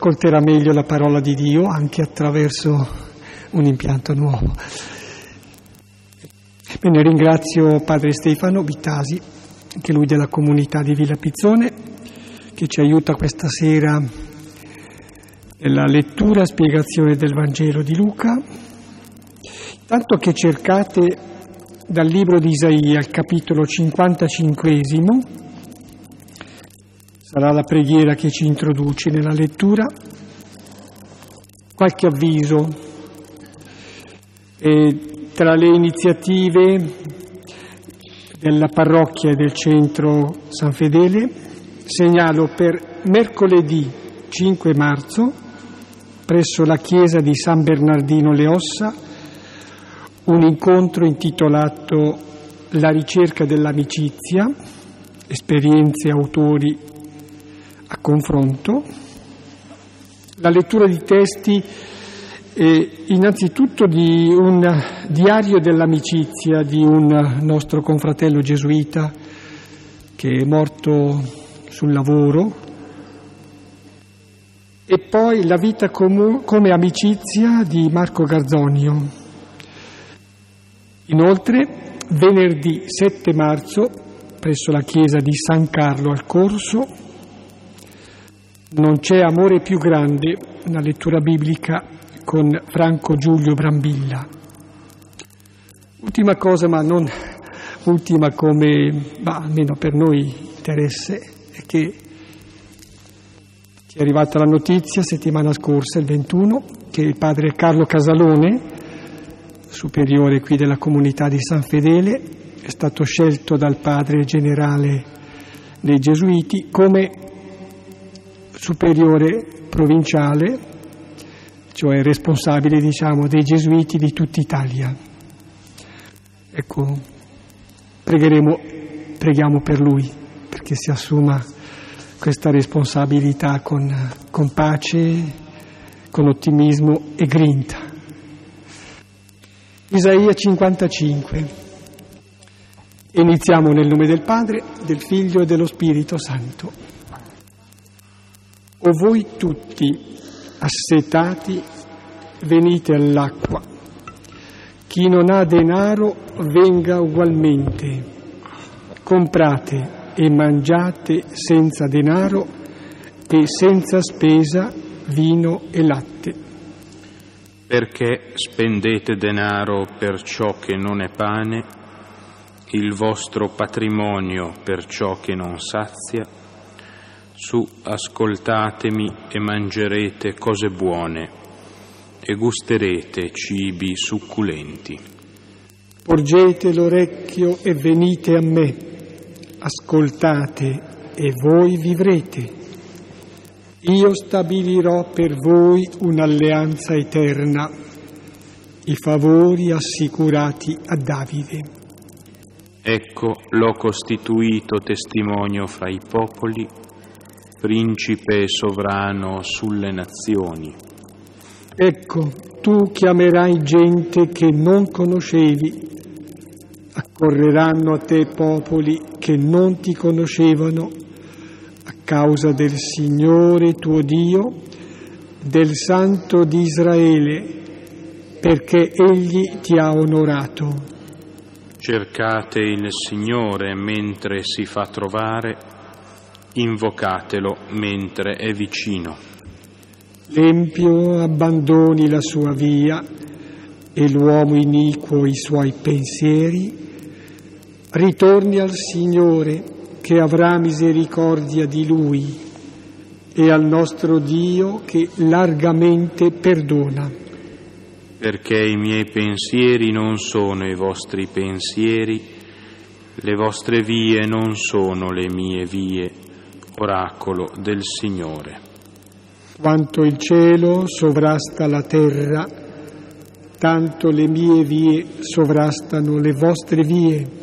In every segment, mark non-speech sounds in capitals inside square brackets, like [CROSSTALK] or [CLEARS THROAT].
ascolterà meglio la parola di Dio anche attraverso un impianto nuovo. Bene, ringrazio Padre Stefano Vitasi, anche lui della comunità di Villa Pizzone, che ci aiuta questa sera nella lettura e spiegazione del Vangelo di Luca. Tanto che cercate dal libro di Isaia, capitolo 55, sarà la preghiera che ci introduce nella lettura, qualche avviso. E tra le iniziative della parrocchia e del centro San Fedele segnalo per mercoledì 5 marzo presso la chiesa di San Bernardino Le Ossa un incontro intitolato La ricerca dell'amicizia, esperienze autori a confronto, la lettura di testi eh, innanzitutto di un diario dell'amicizia di un nostro confratello gesuita che è morto sul lavoro e poi la vita com- come amicizia di Marco Garzonio. Inoltre, venerdì 7 marzo, presso la chiesa di San Carlo al Corso, non c'è amore più grande, una lettura biblica con Franco Giulio Brambilla. Ultima cosa, ma non ultima come, ma almeno per noi interesse, è che ci è arrivata la notizia settimana scorsa, il 21, che il padre Carlo Casalone, superiore qui della comunità di San Fedele, è stato scelto dal padre generale dei Gesuiti come superiore provinciale, cioè responsabile diciamo, dei Gesuiti di tutta Italia. Ecco, pregheremo, preghiamo per lui perché si assuma questa responsabilità con, con pace, con ottimismo e grinta. Isaia 55. Iniziamo nel nome del Padre, del Figlio e dello Spirito Santo. O voi tutti assetati venite all'acqua. Chi non ha denaro venga ugualmente. Comprate e mangiate senza denaro e senza spesa vino e latte perché spendete denaro per ciò che non è pane, il vostro patrimonio per ciò che non sazia? Su, ascoltatemi e mangerete cose buone e gusterete cibi succulenti. Porgete l'orecchio e venite a me, ascoltate e voi vivrete. Io stabilirò per voi un'alleanza eterna, i favori assicurati a Davide. Ecco, l'ho costituito testimonio fra i popoli, principe sovrano sulle nazioni. Ecco, tu chiamerai gente che non conoscevi, accorreranno a te popoli che non ti conoscevano causa del Signore tuo Dio, del Santo di Israele, perché Egli ti ha onorato. Cercate il Signore mentre si fa trovare, invocatelo mentre è vicino. L'empio abbandoni la sua via e l'uomo iniquo i suoi pensieri, ritorni al Signore che avrà misericordia di lui e al nostro Dio che largamente perdona. Perché i miei pensieri non sono i vostri pensieri, le vostre vie non sono le mie vie, oracolo del Signore. Quanto il cielo sovrasta la terra, tanto le mie vie sovrastano le vostre vie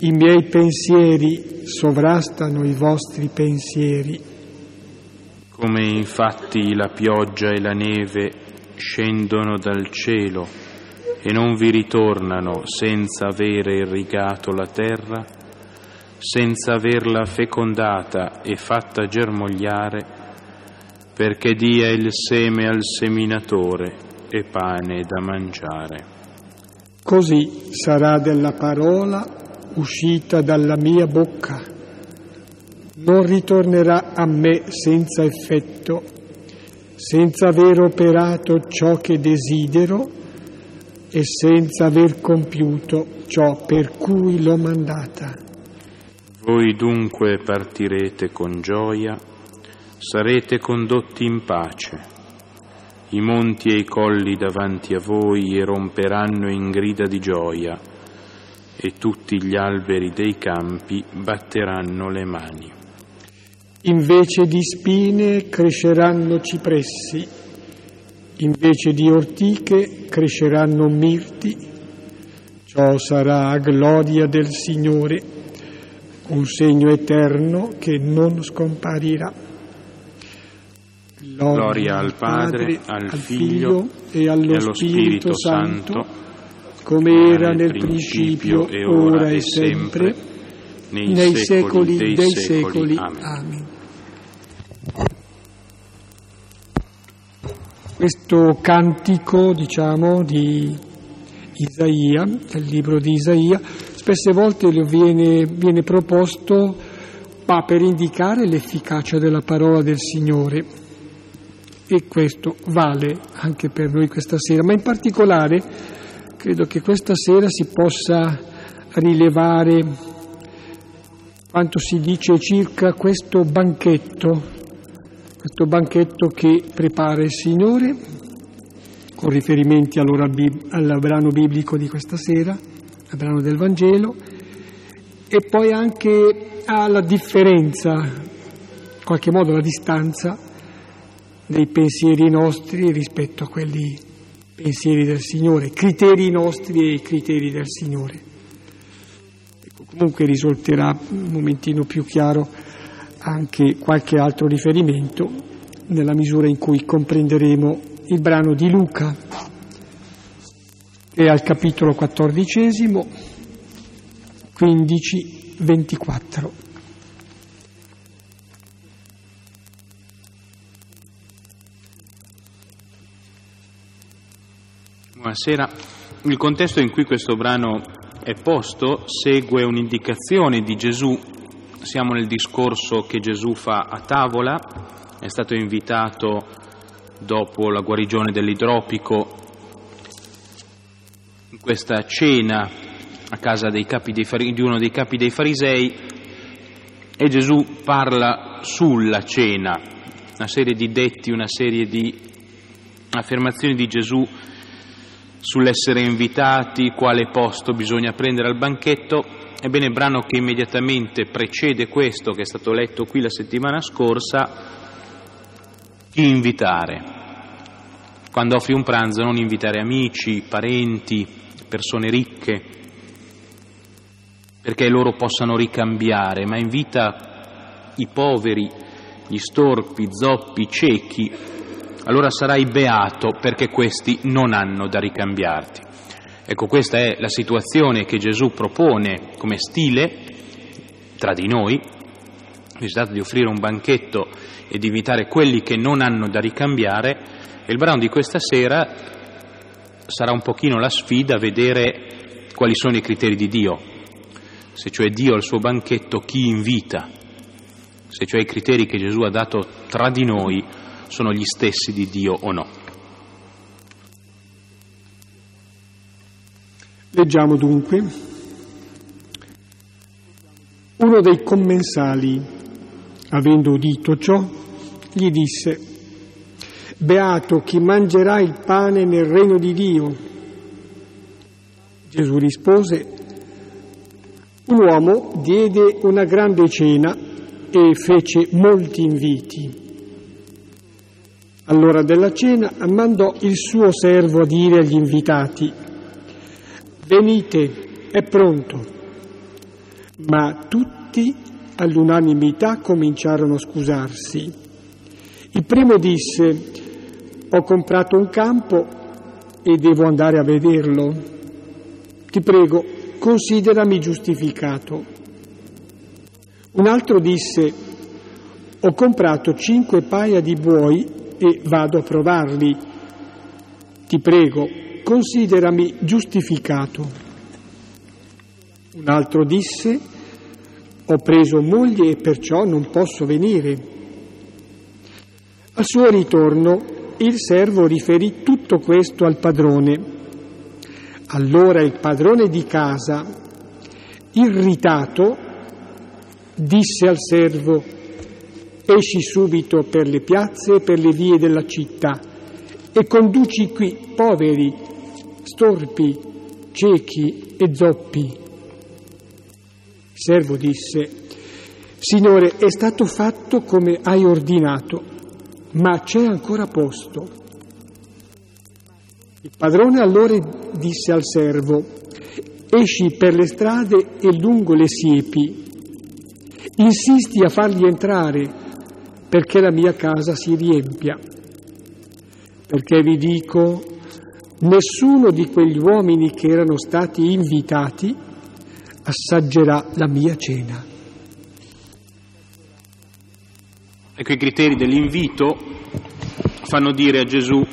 i miei pensieri sovrastano i vostri pensieri. Come infatti la pioggia e la neve scendono dal cielo e non vi ritornano senza avere irrigato la terra, senza averla fecondata e fatta germogliare, perché dia il seme al seminatore e pane da mangiare. Così sarà della parola uscita dalla mia bocca. Non ritornerà a me senza effetto, senza aver operato ciò che desidero e senza aver compiuto ciò per cui l'ho mandata. Voi dunque partirete con gioia, sarete condotti in pace. I monti e i colli davanti a voi iromperanno in grida di gioia e tutti gli alberi dei campi batteranno le mani. Invece di spine cresceranno cipressi, invece di ortiche cresceranno mirti. Ciò sarà a gloria del Signore, un segno eterno che non scomparirà. Gloria al Padre, al Figlio e allo, e allo Spirito, Spirito Santo, come era nel principio, e ora e sempre, nei, nei secoli, secoli dei secoli. secoli. Amen. Amen. Questo cantico, diciamo, di Isaia, del libro di Isaia, spesse volte viene, viene proposto ma per indicare l'efficacia della parola del Signore. E questo vale anche per noi questa sera, ma in particolare credo che questa sera si possa rilevare quanto si dice circa questo banchetto, questo banchetto che prepara il Signore, con riferimenti al brano biblico di questa sera, al brano del Vangelo, e poi anche alla differenza, in qualche modo la distanza dei pensieri nostri rispetto a quelli pensieri del Signore, criteri nostri e criteri del Signore. Ecco, comunque risulterà un momentino più chiaro anche qualche altro riferimento nella misura in cui comprenderemo il brano di Luca, è al capitolo quattordicesimo, 15, 24. Buonasera. Il contesto in cui questo brano è posto segue un'indicazione di Gesù. Siamo nel discorso che Gesù fa a tavola, è stato invitato dopo la guarigione dell'idropico questa cena a casa dei di uno dei capi dei farisei e Gesù parla sulla cena, una serie di detti, una serie di affermazioni di Gesù sull'essere invitati, quale posto bisogna prendere al banchetto. Ebbene, il brano che immediatamente precede questo, che è stato letto qui la settimana scorsa, chi invitare. Quando offri un pranzo non invitare amici, parenti, persone ricche, perché loro possano ricambiare, ma invita i poveri, gli storpi, zoppi, ciechi, allora sarai beato perché questi non hanno da ricambiarti. Ecco, questa è la situazione che Gesù propone come stile tra di noi, si tratta di offrire un banchetto e di invitare quelli che non hanno da ricambiare e il brano di questa sera sarà un pochino la sfida vedere quali sono i criteri di Dio, se cioè Dio al suo banchetto chi invita, se cioè i criteri che Gesù ha dato tra di noi sono gli stessi di Dio o no. Leggiamo dunque. Uno dei commensali, avendo udito ciò, gli disse, Beato chi mangerà il pane nel regno di Dio. Gesù rispose, un uomo diede una grande cena e fece molti inviti. All'ora della cena mandò il suo servo a dire agli invitati, venite, è pronto. Ma tutti all'unanimità cominciarono a scusarsi. Il primo disse, ho comprato un campo e devo andare a vederlo. Ti prego, considerami giustificato. Un altro disse, ho comprato cinque paia di buoi e vado a provarli. Ti prego, considerami giustificato. Un altro disse, ho preso moglie e perciò non posso venire. Al suo ritorno il servo riferì tutto questo al padrone. Allora il padrone di casa, irritato, disse al servo, esci subito per le piazze e per le vie della città e conduci qui poveri, storpi, ciechi e zoppi. Il servo disse, Signore, è stato fatto come hai ordinato, ma c'è ancora posto. Il padrone allora disse al servo, esci per le strade e lungo le siepi Insisti a farli entrare perché la mia casa si riempia. Perché vi dico, nessuno di quegli uomini che erano stati invitati assaggerà la mia cena. Ecco i criteri dell'invito fanno dire a Gesù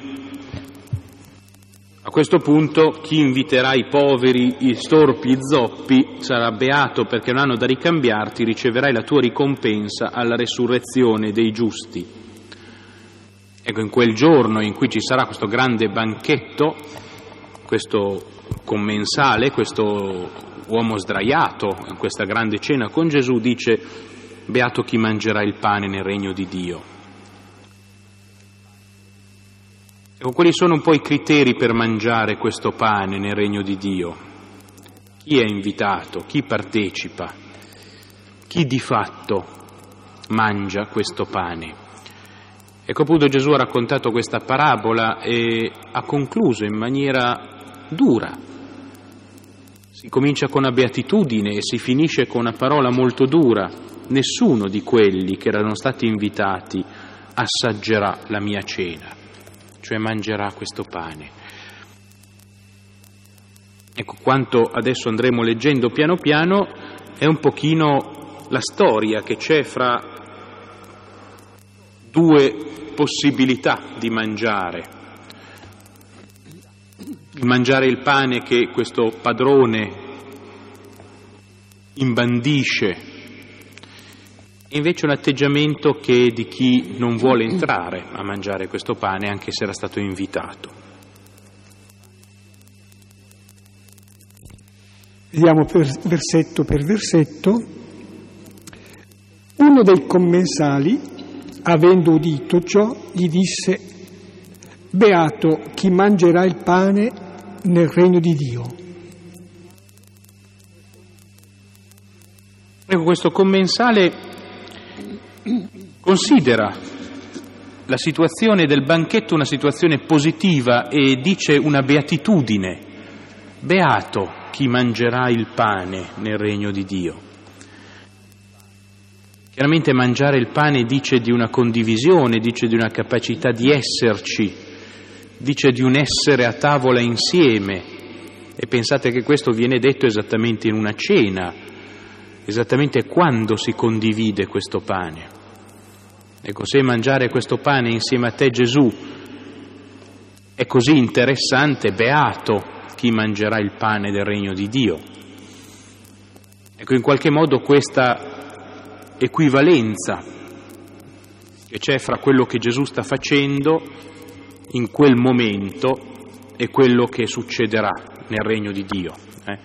questo punto chi inviterà i poveri, i storpi, i zoppi sarà beato perché non hanno da ricambiarti, riceverai la tua ricompensa alla resurrezione dei giusti. Ecco, in quel giorno in cui ci sarà questo grande banchetto, questo commensale, questo uomo sdraiato in questa grande cena con Gesù, dice, beato chi mangerà il pane nel regno di Dio. Ecco, quali sono un po' i criteri per mangiare questo pane nel regno di Dio? Chi è invitato? Chi partecipa? Chi di fatto mangia questo pane? Ecco appunto Gesù ha raccontato questa parabola e ha concluso in maniera dura. Si comincia con una beatitudine e si finisce con una parola molto dura. Nessuno di quelli che erano stati invitati assaggerà la mia cena cioè mangerà questo pane. Ecco, quanto adesso andremo leggendo piano piano è un pochino la storia che c'è fra due possibilità di mangiare. Mangiare il pane che questo padrone imbandisce invece un atteggiamento che di chi non vuole entrare a mangiare questo pane anche se era stato invitato. Vediamo per versetto per versetto. Uno dei commensali, avendo udito ciò, gli disse, Beato chi mangerà il pane nel regno di Dio. Ecco, questo commensale considera la situazione del banchetto una situazione positiva e dice una beatitudine. Beato chi mangerà il pane nel regno di Dio. Chiaramente mangiare il pane dice di una condivisione, dice di una capacità di esserci, dice di un essere a tavola insieme. E pensate che questo viene detto esattamente in una cena, esattamente quando si condivide questo pane. Ecco, se mangiare questo pane insieme a te Gesù è così interessante, beato chi mangerà il pane del regno di Dio. Ecco, in qualche modo questa equivalenza che c'è fra quello che Gesù sta facendo in quel momento e quello che succederà nel regno di Dio. Eh?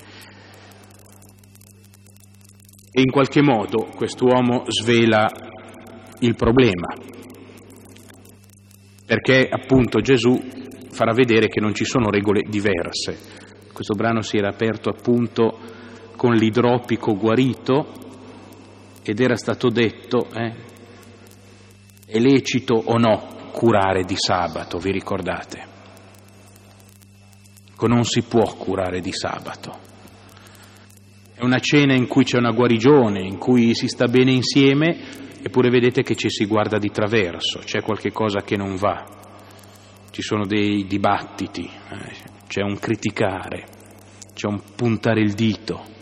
E in qualche modo quest'uomo svela il problema, perché appunto Gesù farà vedere che non ci sono regole diverse. Questo brano si era aperto appunto con l'idropico guarito ed era stato detto, eh, è lecito o no curare di sabato, vi ricordate? Non si può curare di sabato. È una cena in cui c'è una guarigione, in cui si sta bene insieme, eppure vedete che ci si guarda di traverso, c'è qualche cosa che non va, ci sono dei dibattiti, eh, c'è un criticare, c'è un puntare il dito.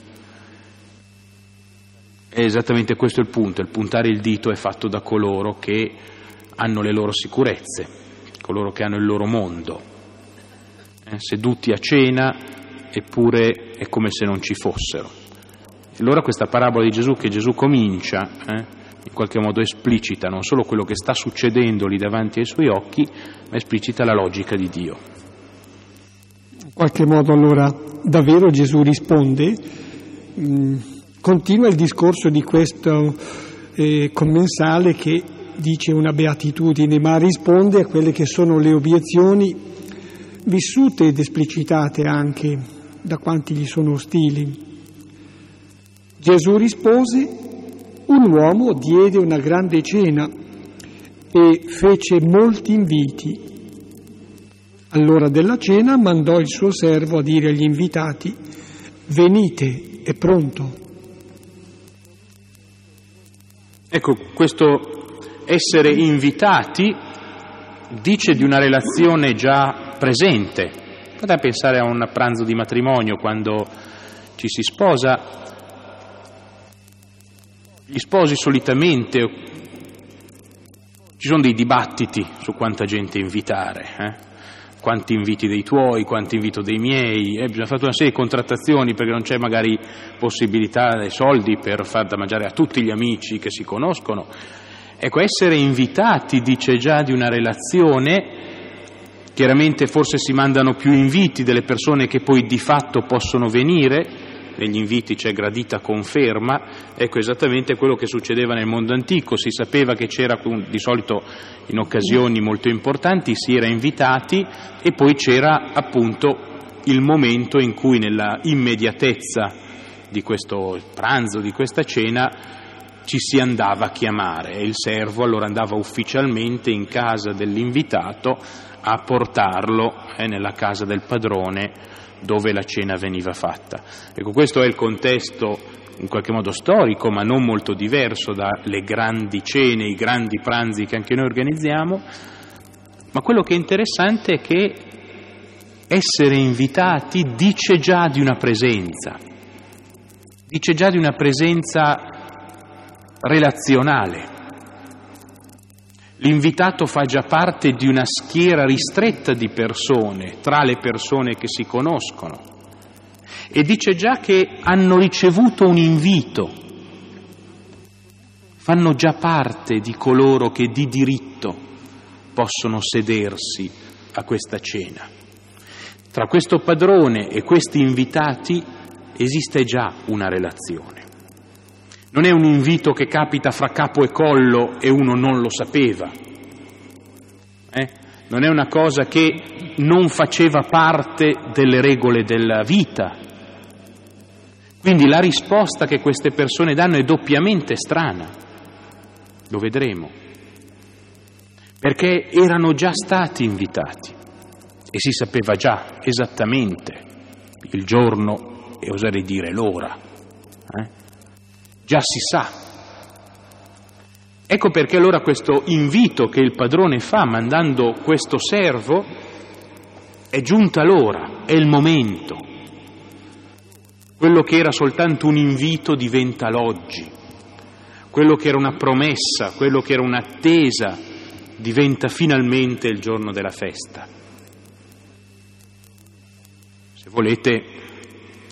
è esattamente questo il punto, il puntare il dito è fatto da coloro che hanno le loro sicurezze, coloro che hanno il loro mondo, eh, seduti a cena eppure è come se non ci fossero. Allora questa parabola di Gesù che Gesù comincia, eh, in qualche modo esplicita non solo quello che sta succedendo lì davanti ai suoi occhi, ma esplicita la logica di Dio. In qualche modo allora davvero Gesù risponde, mm, continua il discorso di questo eh, commensale che dice una beatitudine, ma risponde a quelle che sono le obiezioni vissute ed esplicitate anche da quanti gli sono ostili. Gesù rispose, un uomo diede una grande cena e fece molti inviti. All'ora della cena mandò il suo servo a dire agli invitati, venite, è pronto. Ecco, questo essere invitati dice di una relazione già presente. Potete pensare a un pranzo di matrimonio quando ci si sposa. Gli sposi solitamente ci sono dei dibattiti su quanta gente invitare, eh? quanti inviti dei tuoi, quanti invito dei miei, eh, bisogna fare una serie di contrattazioni perché non c'è magari possibilità dei soldi per far da mangiare a tutti gli amici che si conoscono Ecco, essere invitati dice già di una relazione, chiaramente forse si mandano più inviti delle persone che poi di fatto possono venire, negli inviti c'è gradita conferma, ecco esattamente quello che succedeva nel mondo antico, si sapeva che c'era di solito in occasioni molto importanti, si era invitati e poi c'era appunto il momento in cui nella immediatezza di questo pranzo, di questa cena, ci si andava a chiamare e il servo allora andava ufficialmente in casa dell'invitato a portarlo eh, nella casa del padrone dove la cena veniva fatta. Ecco, questo è il contesto in qualche modo storico, ma non molto diverso dalle grandi cene, i grandi pranzi che anche noi organizziamo, ma quello che è interessante è che essere invitati dice già di una presenza, dice già di una presenza relazionale. L'invitato fa già parte di una schiera ristretta di persone, tra le persone che si conoscono, e dice già che hanno ricevuto un invito, fanno già parte di coloro che di diritto possono sedersi a questa cena. Tra questo padrone e questi invitati esiste già una relazione. Non è un invito che capita fra capo e collo e uno non lo sapeva. Eh? Non è una cosa che non faceva parte delle regole della vita. Quindi la risposta che queste persone danno è doppiamente strana. Lo vedremo. Perché erano già stati invitati e si sapeva già esattamente il giorno e oserei dire l'ora. Già si sa. Ecco perché allora questo invito che il padrone fa mandando questo servo è giunta l'ora, è il momento. Quello che era soltanto un invito diventa l'oggi, quello che era una promessa, quello che era un'attesa diventa finalmente il giorno della festa. Se volete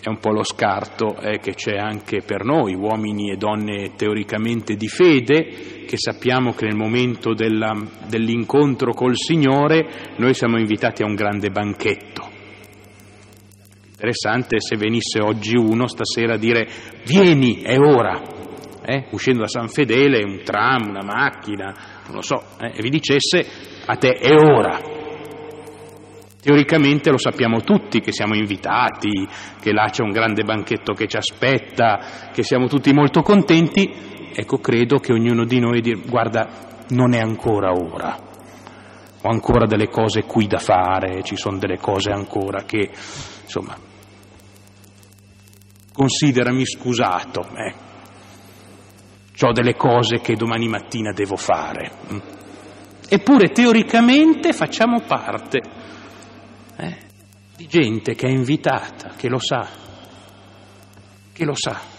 è un po' lo scarto eh, che c'è anche per noi, uomini e donne teoricamente di fede, che sappiamo che nel momento della, dell'incontro col Signore noi siamo invitati a un grande banchetto. Interessante se venisse oggi uno stasera a dire vieni, è ora, eh, uscendo da San Fedele, un tram, una macchina, non lo so, eh, e vi dicesse a te è ora, Teoricamente lo sappiamo tutti che siamo invitati, che là c'è un grande banchetto che ci aspetta, che siamo tutti molto contenti. Ecco, credo che ognuno di noi dica guarda, non è ancora ora. Ho ancora delle cose qui da fare, ci sono delle cose ancora che, insomma, considerami scusato, eh. ho delle cose che domani mattina devo fare. Eppure teoricamente facciamo parte di gente che è invitata, che lo sa, che lo sa.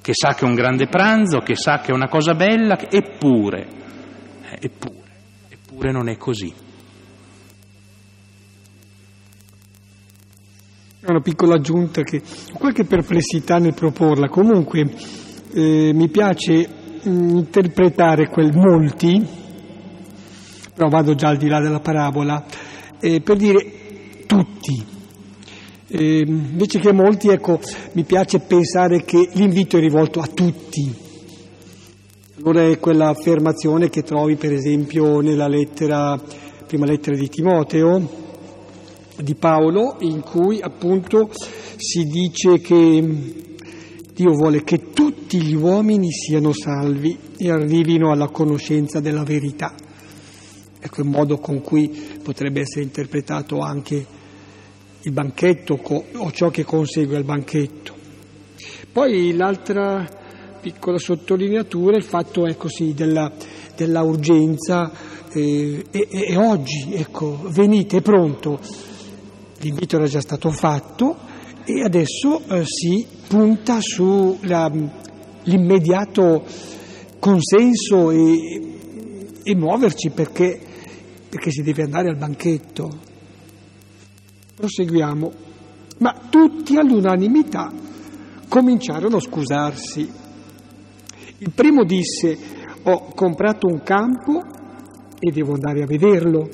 che sa che è un grande pranzo, che sa che è una cosa bella, eppure, eh, eppure, eppure non è così. Una piccola aggiunta che ho qualche perplessità nel proporla, comunque eh, mi piace mm, interpretare quel molti, però vado già al di là della parabola, eh, per dire tutti, eh, invece che molti, ecco, mi piace pensare che l'invito è rivolto a tutti. Allora è quell'affermazione che trovi per esempio nella lettera, prima lettera di Timoteo, di Paolo, in cui appunto si dice che Dio vuole che tutti gli uomini siano salvi e arrivino alla conoscenza della verità. Ecco il modo con cui potrebbe essere interpretato anche il banchetto o ciò che consegue al banchetto. Poi l'altra piccola sottolineatura è il fatto ecco, sì, della, della, urgenza eh, e, e, oggi, ecco, venite, è pronto. L'invito era già stato fatto e adesso eh, si punta sull'immediato consenso e, e muoverci perché, perché si deve andare al banchetto. Proseguiamo. Ma tutti all'unanimità cominciarono a scusarsi. Il primo disse, ho comprato un campo e devo andare a vederlo.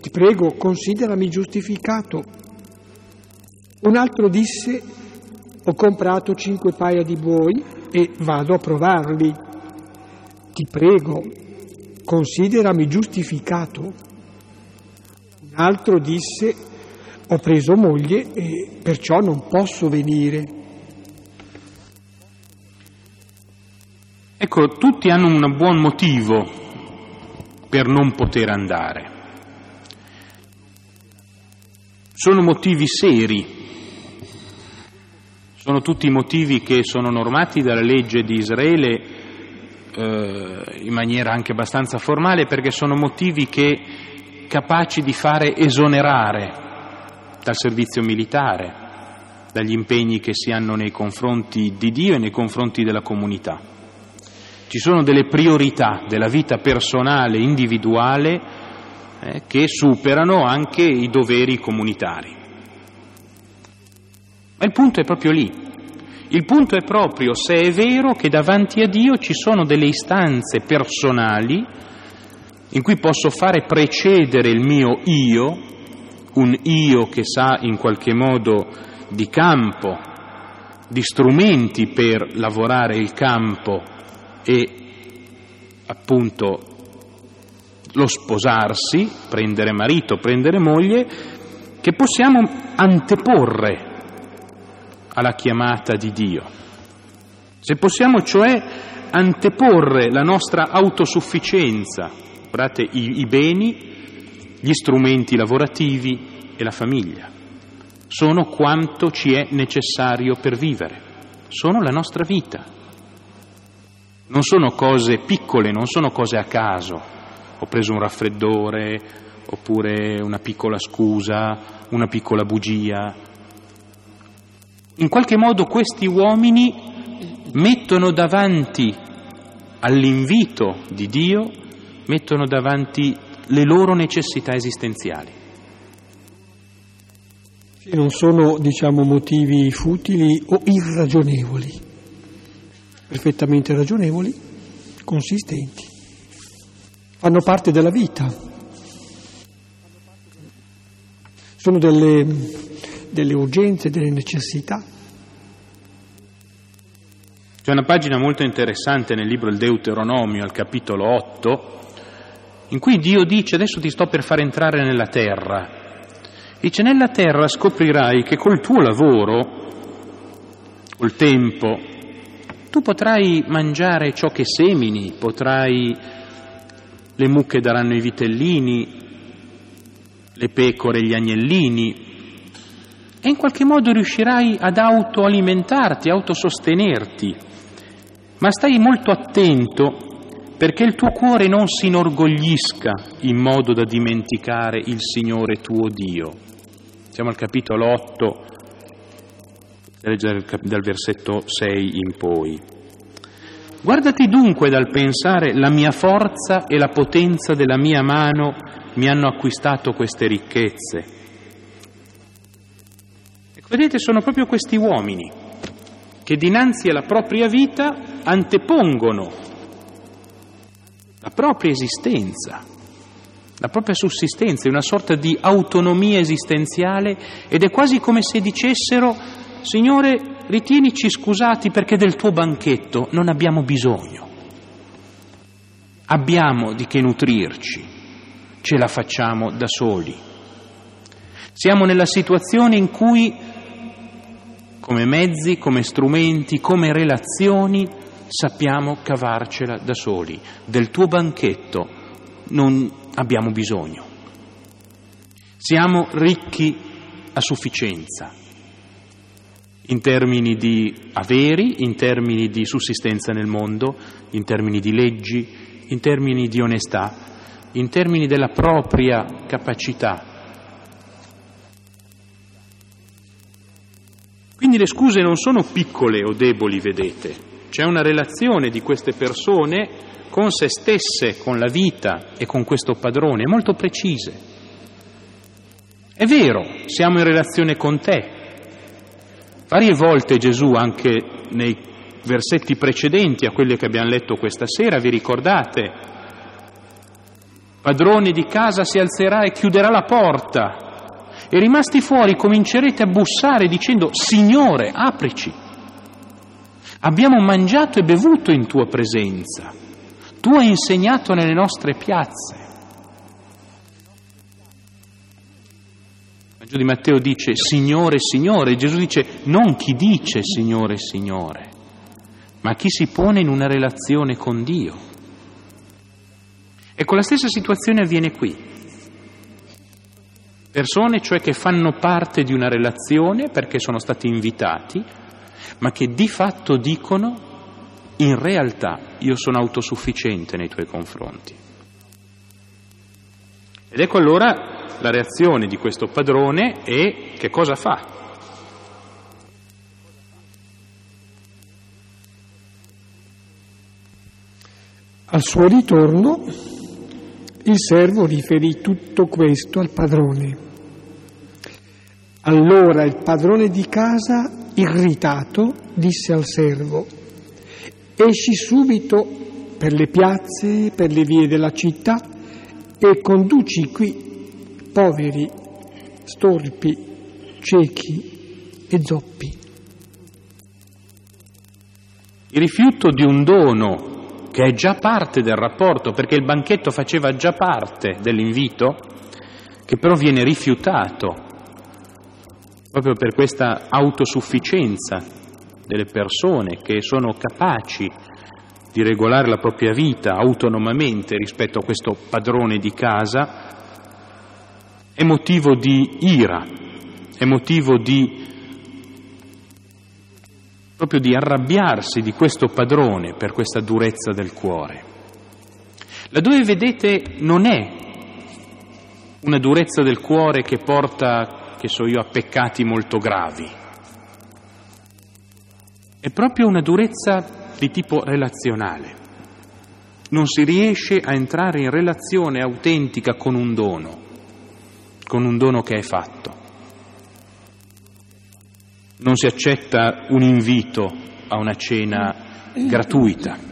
Ti prego, considerami giustificato. Un altro disse, ho comprato cinque paia di buoi e vado a provarli. Ti prego, considerami giustificato. Un altro disse, ho preso moglie e perciò non posso venire. Ecco, tutti hanno un buon motivo per non poter andare. Sono motivi seri, sono tutti motivi che sono normati dalla legge di Israele eh, in maniera anche abbastanza formale perché sono motivi che capaci di fare esonerare dal servizio militare, dagli impegni che si hanno nei confronti di Dio e nei confronti della comunità. Ci sono delle priorità della vita personale, individuale, eh, che superano anche i doveri comunitari. Ma il punto è proprio lì. Il punto è proprio se è vero che davanti a Dio ci sono delle istanze personali in cui posso fare precedere il mio io un io che sa in qualche modo di campo, di strumenti per lavorare il campo e appunto lo sposarsi, prendere marito, prendere moglie, che possiamo anteporre alla chiamata di Dio. Se possiamo cioè anteporre la nostra autosufficienza, guardate i, i beni, gli strumenti lavorativi e la famiglia. Sono quanto ci è necessario per vivere, sono la nostra vita. Non sono cose piccole, non sono cose a caso. Ho preso un raffreddore, oppure una piccola scusa, una piccola bugia. In qualche modo questi uomini mettono davanti all'invito di Dio, mettono davanti le loro necessità esistenziali. Sì, non sono, diciamo, motivi futili o irragionevoli, perfettamente ragionevoli, consistenti. Fanno parte della vita. Sono delle, delle urgenze, delle necessità. C'è una pagina molto interessante nel libro Il Deuteronomio, al capitolo 8, in cui Dio dice adesso ti sto per far entrare nella terra. Dice nella terra scoprirai che col tuo lavoro, col tempo, tu potrai mangiare ciò che semini, potrai, le mucche daranno i vitellini, le pecore gli agnellini, e in qualche modo riuscirai ad autoalimentarti, autosostenerti. Ma stai molto attento perché il tuo cuore non si inorgoglisca in modo da dimenticare il Signore tuo Dio. Siamo al capitolo 8 leggere dal versetto 6 in poi. Guardati dunque dal pensare la mia forza e la potenza della mia mano mi hanno acquistato queste ricchezze. Ecco, vedete, sono proprio questi uomini che dinanzi alla propria vita antepongono la propria esistenza, la propria sussistenza, una sorta di autonomia esistenziale ed è quasi come se dicessero, Signore, ritienici scusati perché del tuo banchetto non abbiamo bisogno. Abbiamo di che nutrirci, ce la facciamo da soli. Siamo nella situazione in cui, come mezzi, come strumenti, come relazioni, sappiamo cavarcela da soli. Del tuo banchetto non abbiamo bisogno. Siamo ricchi a sufficienza in termini di averi, in termini di sussistenza nel mondo, in termini di leggi, in termini di onestà, in termini della propria capacità. Quindi le scuse non sono piccole o deboli, vedete, c'è una relazione di queste persone con se stesse, con la vita e con questo padrone molto precise. È vero, siamo in relazione con te, Varie volte Gesù, anche nei versetti precedenti a quelli che abbiamo letto questa sera, vi ricordate? Padrone di casa si alzerà e chiuderà la porta e rimasti fuori comincerete a bussare dicendo Signore, aprici. Abbiamo mangiato e bevuto in tua presenza. Tu hai insegnato nelle nostre piazze. Gesù di Matteo dice Signore, Signore, Gesù dice non chi dice Signore, Signore, ma chi si pone in una relazione con Dio. Ecco, la stessa situazione avviene qui. Persone cioè che fanno parte di una relazione perché sono stati invitati, ma che di fatto dicono in realtà io sono autosufficiente nei tuoi confronti. Ed ecco allora la reazione di questo padrone e che cosa fa? Al suo ritorno il servo riferì tutto questo al padrone. Allora il padrone di casa, irritato, disse al servo, esci subito per le piazze, per le vie della città e conduci qui poveri, storpi, ciechi e zoppi. Il rifiuto di un dono che è già parte del rapporto, perché il banchetto faceva già parte dell'invito, che però viene rifiutato proprio per questa autosufficienza delle persone che sono capaci di regolare la propria vita autonomamente rispetto a questo padrone di casa, è motivo di ira, è motivo di proprio di arrabbiarsi di questo padrone per questa durezza del cuore. Laddove vedete non è una durezza del cuore che porta, che so io, a peccati molto gravi, è proprio una durezza di tipo relazionale. Non si riesce a entrare in relazione autentica con un dono con un dono che è fatto. Non si accetta un invito a una cena gratuita.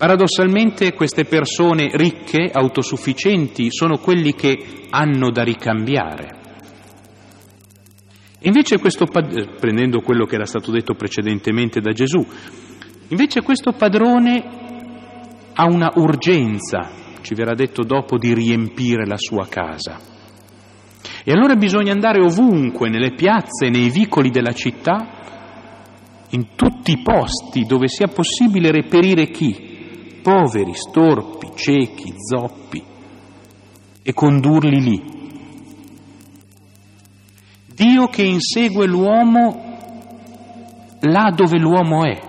Paradossalmente queste persone ricche, autosufficienti, sono quelli che hanno da ricambiare. Invece questo, prendendo quello che era stato detto precedentemente da Gesù, invece questo padrone ha una urgenza ci verrà detto dopo, di riempire la sua casa. E allora bisogna andare ovunque, nelle piazze, nei vicoli della città, in tutti i posti dove sia possibile reperire chi? Poveri, storpi, ciechi, zoppi, e condurli lì. Dio che insegue l'uomo là dove l'uomo è.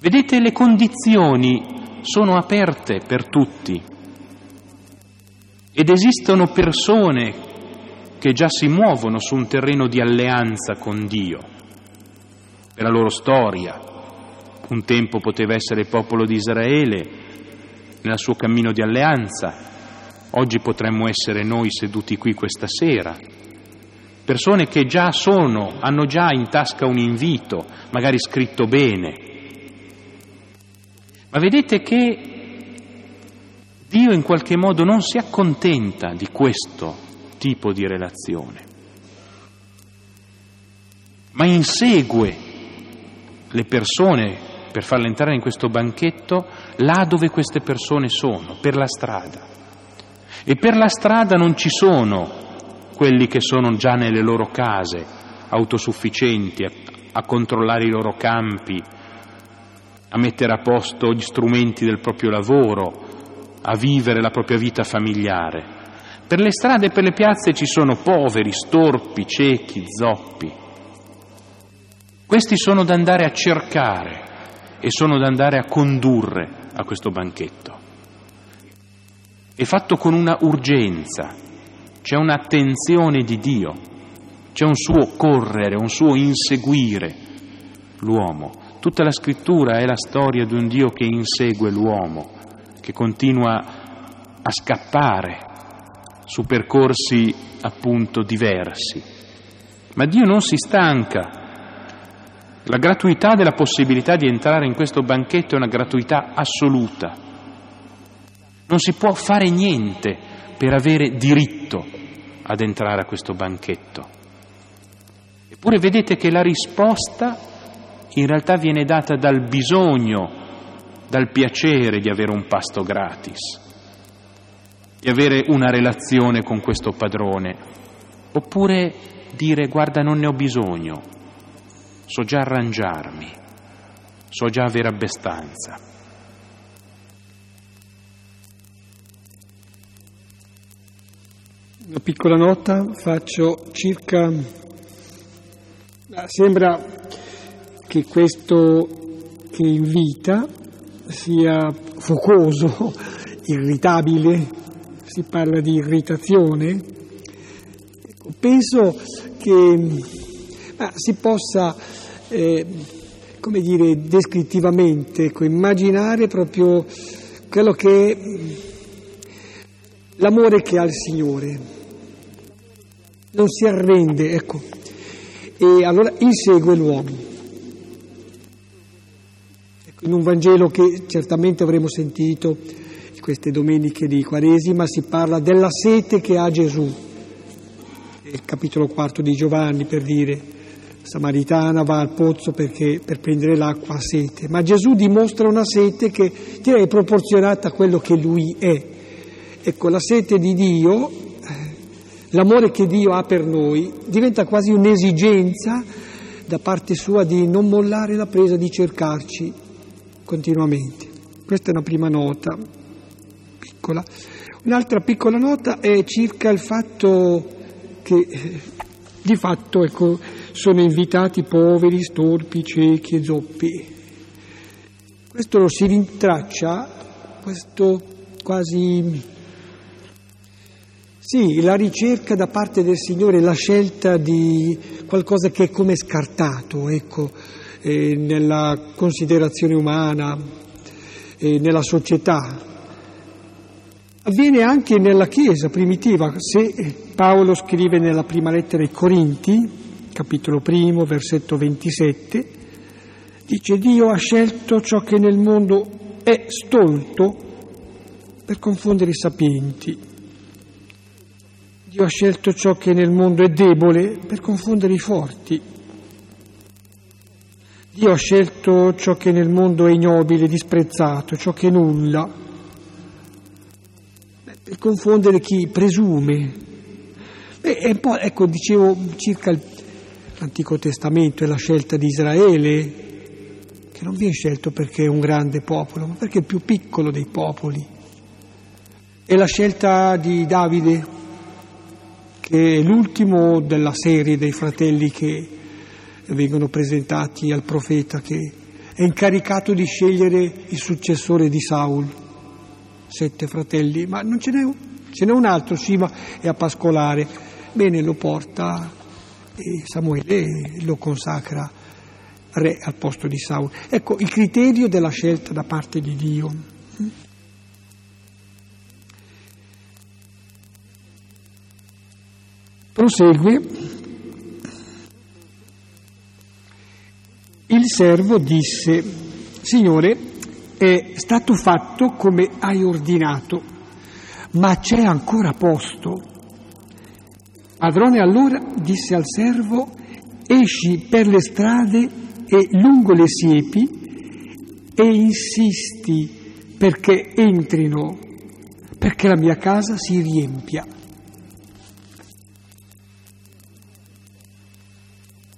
Vedete le condizioni sono aperte per tutti ed esistono persone che già si muovono su un terreno di alleanza con Dio, per la loro storia. Un tempo poteva essere il popolo di Israele nel suo cammino di alleanza, oggi potremmo essere noi seduti qui questa sera, persone che già sono, hanno già in tasca un invito, magari scritto bene. Ma vedete che Dio in qualche modo non si accontenta di questo tipo di relazione, ma insegue le persone per farle entrare in questo banchetto là dove queste persone sono, per la strada. E per la strada non ci sono quelli che sono già nelle loro case, autosufficienti, a, a controllare i loro campi, a mettere a posto gli strumenti del proprio lavoro, a vivere la propria vita familiare. Per le strade e per le piazze ci sono poveri, storpi, ciechi, zoppi. Questi sono da andare a cercare e sono da andare a condurre a questo banchetto. È fatto con una urgenza, c'è un'attenzione di Dio, c'è un suo correre, un suo inseguire l'uomo. Tutta la scrittura è la storia di un Dio che insegue l'uomo, che continua a scappare su percorsi appunto diversi. Ma Dio non si stanca. La gratuità della possibilità di entrare in questo banchetto è una gratuità assoluta. Non si può fare niente per avere diritto ad entrare a questo banchetto. Eppure vedete che la risposta in realtà viene data dal bisogno dal piacere di avere un pasto gratis, di avere una relazione con questo padrone, oppure dire guarda non ne ho bisogno, so già arrangiarmi, so già avere abbastanza. Una piccola nota faccio circa... Sembra che questo che invita sia focoso, [LAUGHS] irritabile, si parla di irritazione. Penso che ah, si possa, eh, come dire, descrittivamente ecco, immaginare proprio quello che è l'amore che ha il Signore. Non si arrende, ecco, e allora insegue l'uomo in un Vangelo che certamente avremo sentito queste domeniche di Quaresima, si parla della sete che ha Gesù. Il capitolo quarto di Giovanni per dire, Samaritana va al pozzo perché, per prendere l'acqua a sete, ma Gesù dimostra una sete che direi proporzionata a quello che lui è. Ecco, la sete di Dio, l'amore che Dio ha per noi, diventa quasi un'esigenza da parte sua di non mollare la presa di cercarci continuamente. Questa è una prima nota piccola. Un'altra piccola nota è circa il fatto che di fatto ecco, sono invitati poveri, storpi, ciechi e zoppi. Questo lo si rintraccia, questo quasi... Sì, la ricerca da parte del Signore, la scelta di qualcosa che è come scartato, ecco, eh, nella considerazione umana, eh, nella società. Avviene anche nella Chiesa primitiva. Se Paolo scrive nella prima lettera ai Corinti, capitolo primo, versetto 27, dice Dio ha scelto ciò che nel mondo è stolto per confondere i sapienti. Dio ha scelto ciò che nel mondo è debole per confondere i forti. Dio ha scelto ciò che nel mondo è ignobile, disprezzato, ciò che è nulla, per confondere chi presume. Beh, ecco, dicevo circa l'Antico Testamento e la scelta di Israele, che non viene scelto perché è un grande popolo, ma perché è il più piccolo dei popoli. E la scelta di Davide, che è l'ultimo della serie dei fratelli che vengono presentati al profeta che è incaricato di scegliere il successore di Saul. Sette fratelli, ma non ce n'è, ce n'è un altro, sì, ma è a pascolare bene lo porta e Samuele lo consacra re al posto di Saul. Ecco il criterio della scelta da parte di Dio. Prosegue. Il servo disse, Signore, è stato fatto come hai ordinato, ma c'è ancora posto. Padrone allora disse al servo, esci per le strade e lungo le siepi e insisti perché entrino, perché la mia casa si riempia.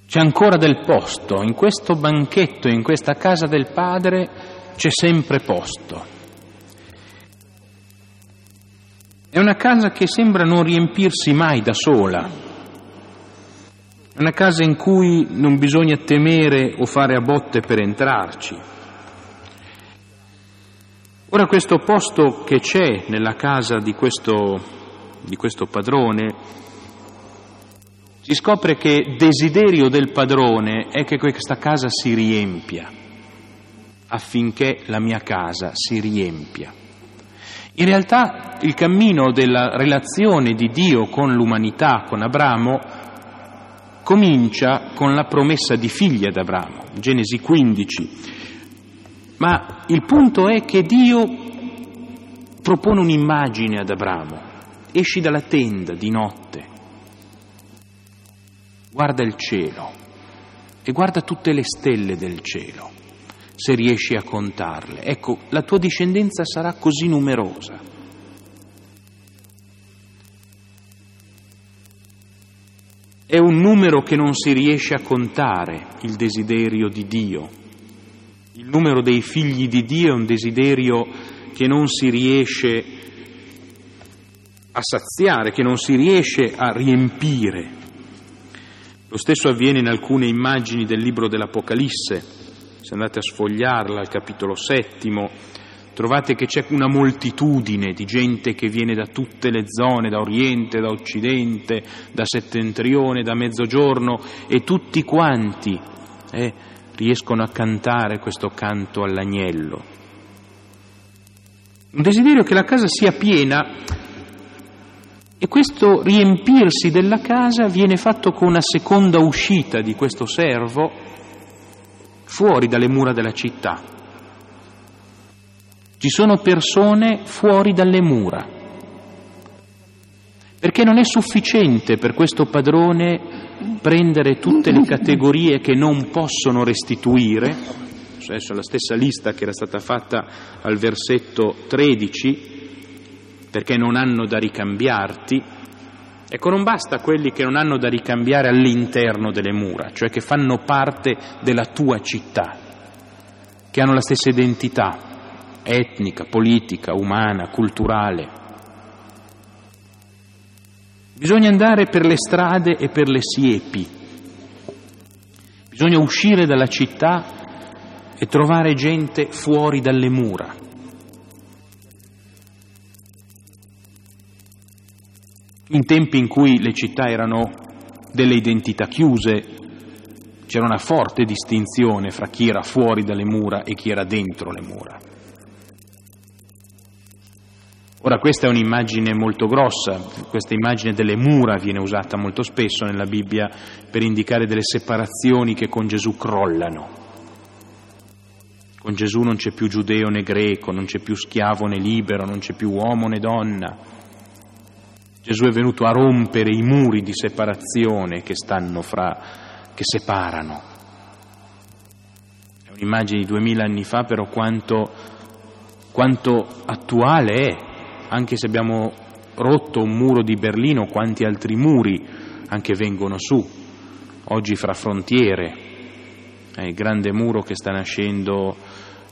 C'è ancora del posto, in questo banchetto, in questa casa del Padre c'è sempre posto. È una casa che sembra non riempirsi mai da sola. È una casa in cui non bisogna temere o fare a botte per entrarci. Ora questo posto che c'è nella casa di questo, di questo padrone, si scopre che desiderio del padrone è che questa casa si riempia, affinché la mia casa si riempia. In realtà il cammino della relazione di Dio con l'umanità, con Abramo, comincia con la promessa di figli ad Abramo, Genesi 15. Ma il punto è che Dio propone un'immagine ad Abramo. Esci dalla tenda di notte, guarda il cielo e guarda tutte le stelle del cielo se riesci a contarle. Ecco, la tua discendenza sarà così numerosa. È un numero che non si riesce a contare, il desiderio di Dio. Il numero dei figli di Dio è un desiderio che non si riesce a saziare, che non si riesce a riempire. Lo stesso avviene in alcune immagini del libro dell'Apocalisse se andate a sfogliarla al capitolo settimo, trovate che c'è una moltitudine di gente che viene da tutte le zone, da Oriente, da Occidente, da Settentrione, da Mezzogiorno, e tutti quanti eh, riescono a cantare questo canto all'agnello. Un desiderio che la casa sia piena e questo riempirsi della casa viene fatto con una seconda uscita di questo servo fuori dalle mura della città. Ci sono persone fuori dalle mura, perché non è sufficiente per questo padrone prendere tutte le categorie che non possono restituire, adesso la stessa lista che era stata fatta al versetto 13, perché non hanno da ricambiarti, Ecco, non basta quelli che non hanno da ricambiare all'interno delle mura, cioè che fanno parte della tua città, che hanno la stessa identità etnica, politica, umana, culturale. Bisogna andare per le strade e per le siepi, bisogna uscire dalla città e trovare gente fuori dalle mura. In tempi in cui le città erano delle identità chiuse, c'era una forte distinzione fra chi era fuori dalle mura e chi era dentro le mura. Ora questa è un'immagine molto grossa, questa immagine delle mura viene usata molto spesso nella Bibbia per indicare delle separazioni che con Gesù crollano. Con Gesù non c'è più giudeo né greco, non c'è più schiavo né libero, non c'è più uomo né donna, Gesù è venuto a rompere i muri di separazione che fra, che separano. È un'immagine di duemila anni fa, però quanto, quanto attuale è, anche se abbiamo rotto un muro di Berlino, quanti altri muri anche vengono su, oggi fra frontiere, è il grande muro che sta nascendo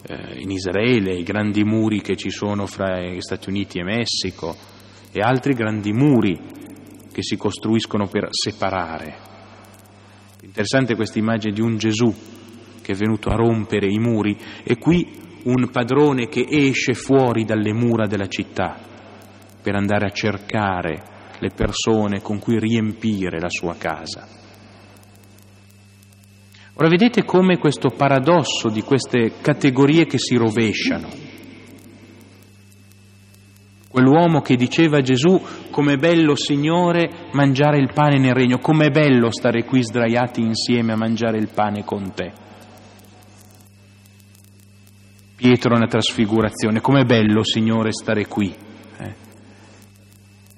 eh, in Israele, i grandi muri che ci sono fra gli Stati Uniti e Messico, e altri grandi muri che si costruiscono per separare. Interessante questa immagine di un Gesù che è venuto a rompere i muri e qui un padrone che esce fuori dalle mura della città per andare a cercare le persone con cui riempire la sua casa. Ora vedete come questo paradosso di queste categorie che si rovesciano. Quell'uomo che diceva a Gesù com'è bello Signore mangiare il pane nel regno, com'è bello stare qui sdraiati insieme a mangiare il pane con te. Pietro una trasfigurazione, com'è bello Signore stare qui. Eh?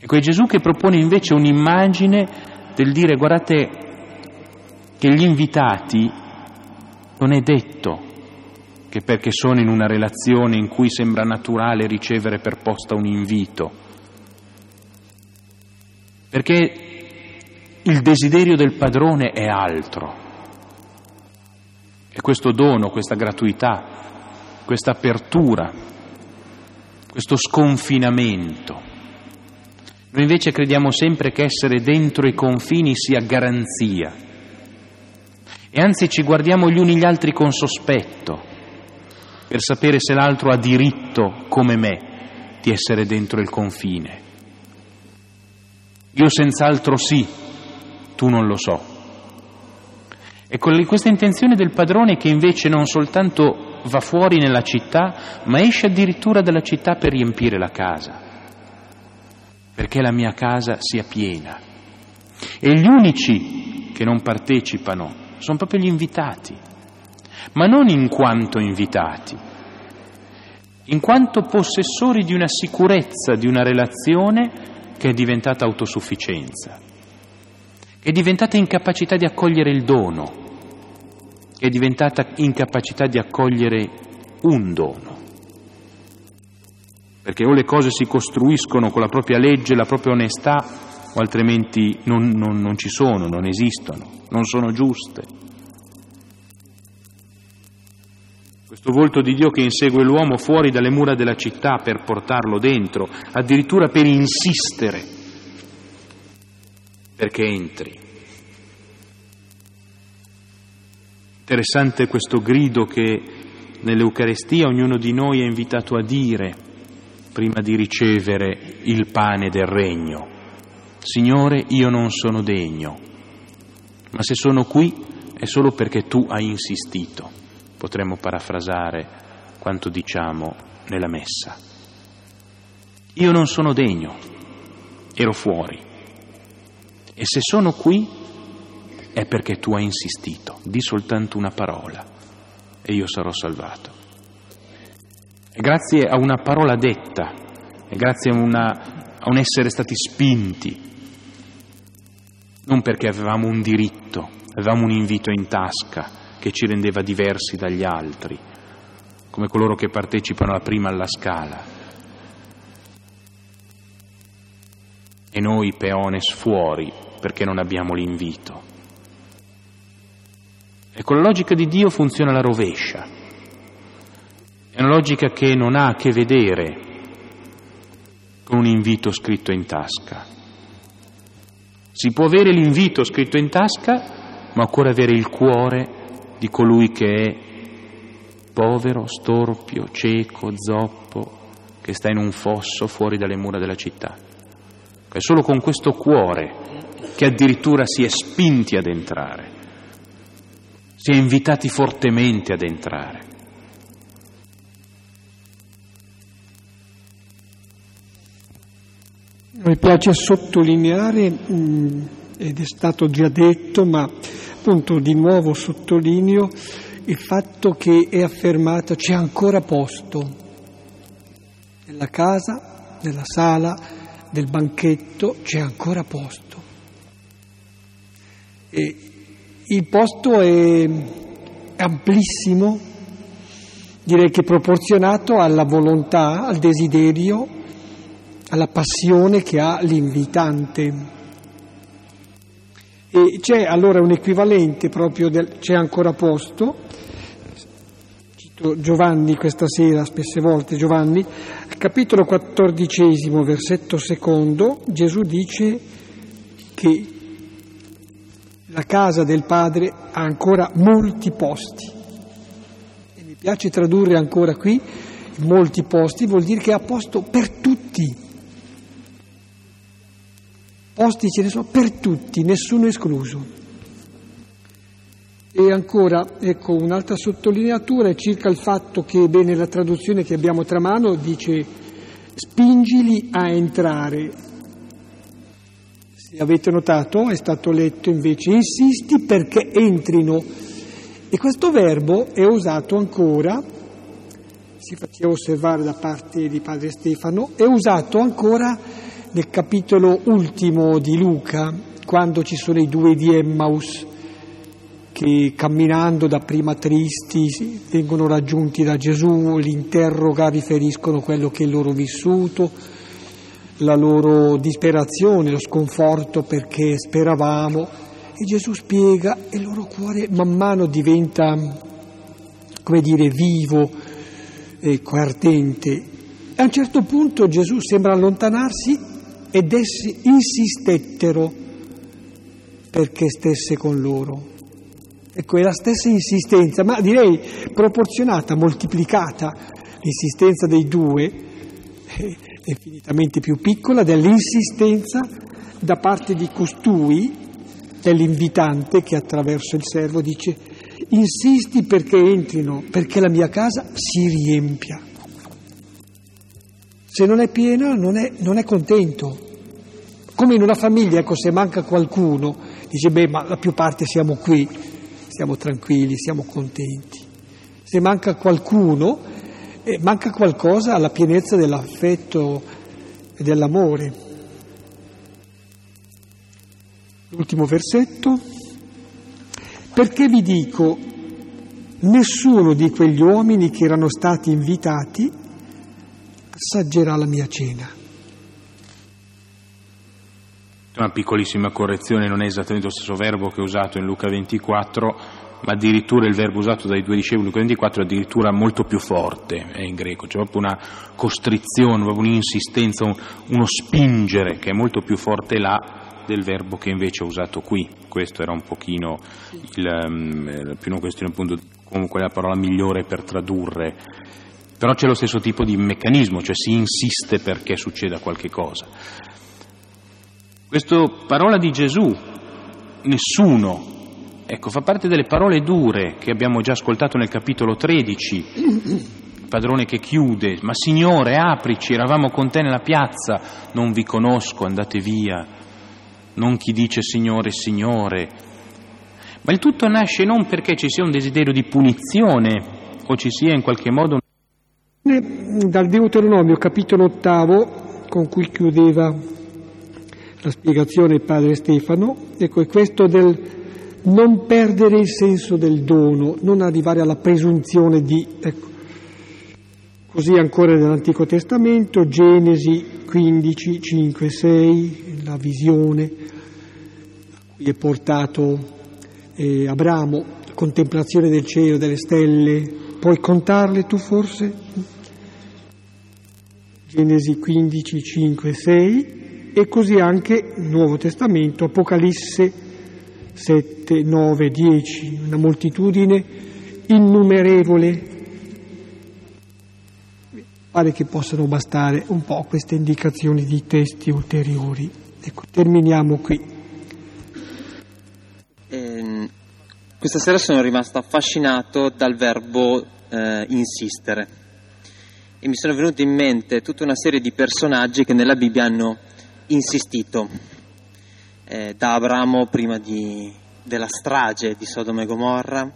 Ecco, è Gesù che propone invece un'immagine del dire guardate che gli invitati non è detto che perché sono in una relazione in cui sembra naturale ricevere per posta un invito, perché il desiderio del padrone è altro. E questo dono, questa gratuità, questa apertura, questo sconfinamento. Noi invece crediamo sempre che essere dentro i confini sia garanzia. E anzi ci guardiamo gli uni gli altri con sospetto, per sapere se l'altro ha diritto, come me, di essere dentro il confine. Io senz'altro sì, tu non lo so. E con questa intenzione del padrone che invece non soltanto va fuori nella città, ma esce addirittura dalla città per riempire la casa, perché la mia casa sia piena. E gli unici che non partecipano sono proprio gli invitati, ma non in quanto invitati, in quanto possessori di una sicurezza, di una relazione che è diventata autosufficienza, che è diventata incapacità di accogliere il dono, che è diventata incapacità di accogliere un dono. Perché o le cose si costruiscono con la propria legge, la propria onestà, o altrimenti non, non, non ci sono, non esistono, non sono giuste. Questo volto di Dio che insegue l'uomo fuori dalle mura della città per portarlo dentro, addirittura per insistere perché entri. Interessante questo grido che nell'Eucarestia ognuno di noi è invitato a dire prima di ricevere il pane del regno. Signore, io non sono degno, ma se sono qui è solo perché tu hai insistito potremmo parafrasare quanto diciamo nella messa. Io non sono degno, ero fuori. E se sono qui è perché tu hai insistito, di soltanto una parola e io sarò salvato. E grazie a una parola detta, e grazie a, una, a un essere stati spinti, non perché avevamo un diritto, avevamo un invito in tasca, che ci rendeva diversi dagli altri, come coloro che partecipano alla prima alla scala. E noi peones fuori perché non abbiamo l'invito. E con la logica di Dio funziona la rovescia. È una logica che non ha a che vedere con un invito scritto in tasca. Si può avere l'invito scritto in tasca, ma occorre avere il cuore di colui che è povero, storpio, cieco, zoppo, che sta in un fosso fuori dalle mura della città. È solo con questo cuore che addirittura si è spinti ad entrare, si è invitati fortemente ad entrare. Mi piace sottolineare, mm, ed è stato già detto, ma appunto di nuovo sottolineo il fatto che è affermato c'è ancora posto nella casa, nella sala, nel banchetto, c'è ancora posto. E il posto è amplissimo, direi che proporzionato alla volontà, al desiderio, alla passione che ha l'invitante. E c'è allora un equivalente proprio del c'è ancora posto, cito Giovanni questa sera, spesse volte Giovanni, capitolo quattordicesimo, versetto secondo, Gesù dice che la casa del Padre ha ancora molti posti. E mi piace tradurre ancora qui, molti posti vuol dire che ha posto per tutti posti ce ne sono per tutti, nessuno escluso. E ancora, ecco, un'altra sottolineatura è circa il fatto che, bene, la traduzione che abbiamo tra mano dice spingili a entrare. Se avete notato, è stato letto invece insisti perché entrino. E questo verbo è usato ancora, si faceva osservare da parte di padre Stefano, è usato ancora nel capitolo ultimo di Luca, quando ci sono i due di Emmaus che camminando dapprima tristi vengono raggiunti da Gesù, li interroga, riferiscono quello che è il loro vissuto, la loro disperazione, lo sconforto perché speravamo e Gesù spiega e il loro cuore man mano diventa, come dire, vivo. E a un certo punto Gesù sembra allontanarsi ed essi insistettero perché stesse con loro. Ecco, è la stessa insistenza, ma direi proporzionata, moltiplicata. L'insistenza dei due è infinitamente più piccola dell'insistenza da parte di costui, dell'invitante che attraverso il servo dice insisti perché entrino, perché la mia casa si riempia. Se non è piena non è, non è contento. Come in una famiglia, ecco, se manca qualcuno, dice, beh, ma la più parte siamo qui, siamo tranquilli, siamo contenti. Se manca qualcuno, eh, manca qualcosa alla pienezza dell'affetto e dell'amore. L'ultimo versetto. Perché vi dico, nessuno di quegli uomini che erano stati invitati assaggerà la mia cena. Una piccolissima correzione, non è esattamente lo stesso verbo che è usato in Luca 24, ma addirittura il verbo usato dai due discepoli in Luca 24 è addirittura molto più forte è in greco, c'è proprio una costrizione, proprio un'insistenza, un, uno spingere che è molto più forte là del verbo che invece è usato qui. Questo era un pochino il, um, più una questione appunto comunque la parola migliore per tradurre. Però c'è lo stesso tipo di meccanismo, cioè si insiste perché succeda qualche cosa. Questa parola di Gesù, nessuno, ecco, fa parte delle parole dure che abbiamo già ascoltato nel capitolo 13. Il padrone che chiude, ma Signore, aprici, eravamo con te nella piazza, non vi conosco, andate via. Non chi dice Signore, Signore. Ma il tutto nasce non perché ci sia un desiderio di punizione o ci sia in qualche modo... Dal Deuteronomio, capitolo ottavo, con cui chiudeva la spiegazione del padre Stefano, ecco, è questo del non perdere il senso del dono, non arrivare alla presunzione di... Ecco. Così ancora nell'Antico Testamento, Genesi 15, 5, 6, la visione a cui è portato eh, Abramo, contemplazione del cielo, delle stelle, puoi contarle tu forse? Genesi 15, 5, 6, e così anche Nuovo Testamento, Apocalisse 7, 9, 10, una moltitudine innumerevole. Pare che possano bastare un po' queste indicazioni di testi ulteriori. Ecco, terminiamo qui. Eh, questa sera sono rimasto affascinato dal verbo eh, insistere e mi sono venute in mente tutta una serie di personaggi che nella Bibbia hanno insistito eh, da Abramo prima di, della strage di Sodoma e Gomorra,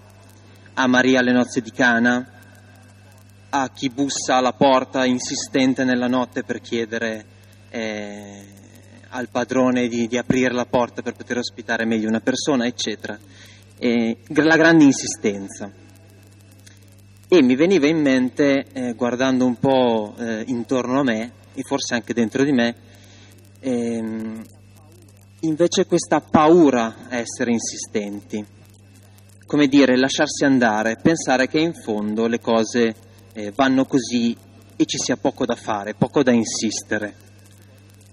a Maria alle nozze di Cana, a chi bussa alla porta insistente nella notte per chiedere eh, al padrone di, di, aprire la porta per poter ospitare meglio una persona, eccetera. Eh, la grande insistenza. E mi veniva in mente, eh, guardando un po' eh, intorno a me, e forse anche dentro di me, ehm, invece questa paura a essere insistenti, come dire, lasciarsi andare, pensare che in fondo le cose eh, vanno così e ci sia poco da fare, poco da insistere,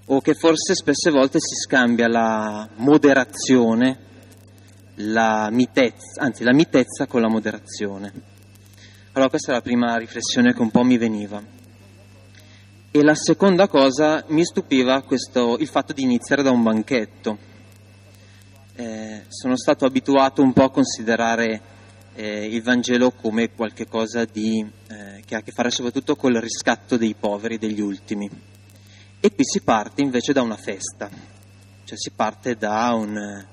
o che forse spesse volte si scambia la moderazione, la mitezza, anzi la mitezza con la moderazione. Allora questa è la prima riflessione che un po' mi veniva. E la seconda cosa mi stupiva questo, il fatto di iniziare da un banchetto. Eh, sono stato abituato un po' a considerare eh, il Vangelo come qualcosa di, eh, che ha a che fare soprattutto col riscatto dei poveri, degli ultimi. E qui si parte invece da una festa, cioè si parte da, un,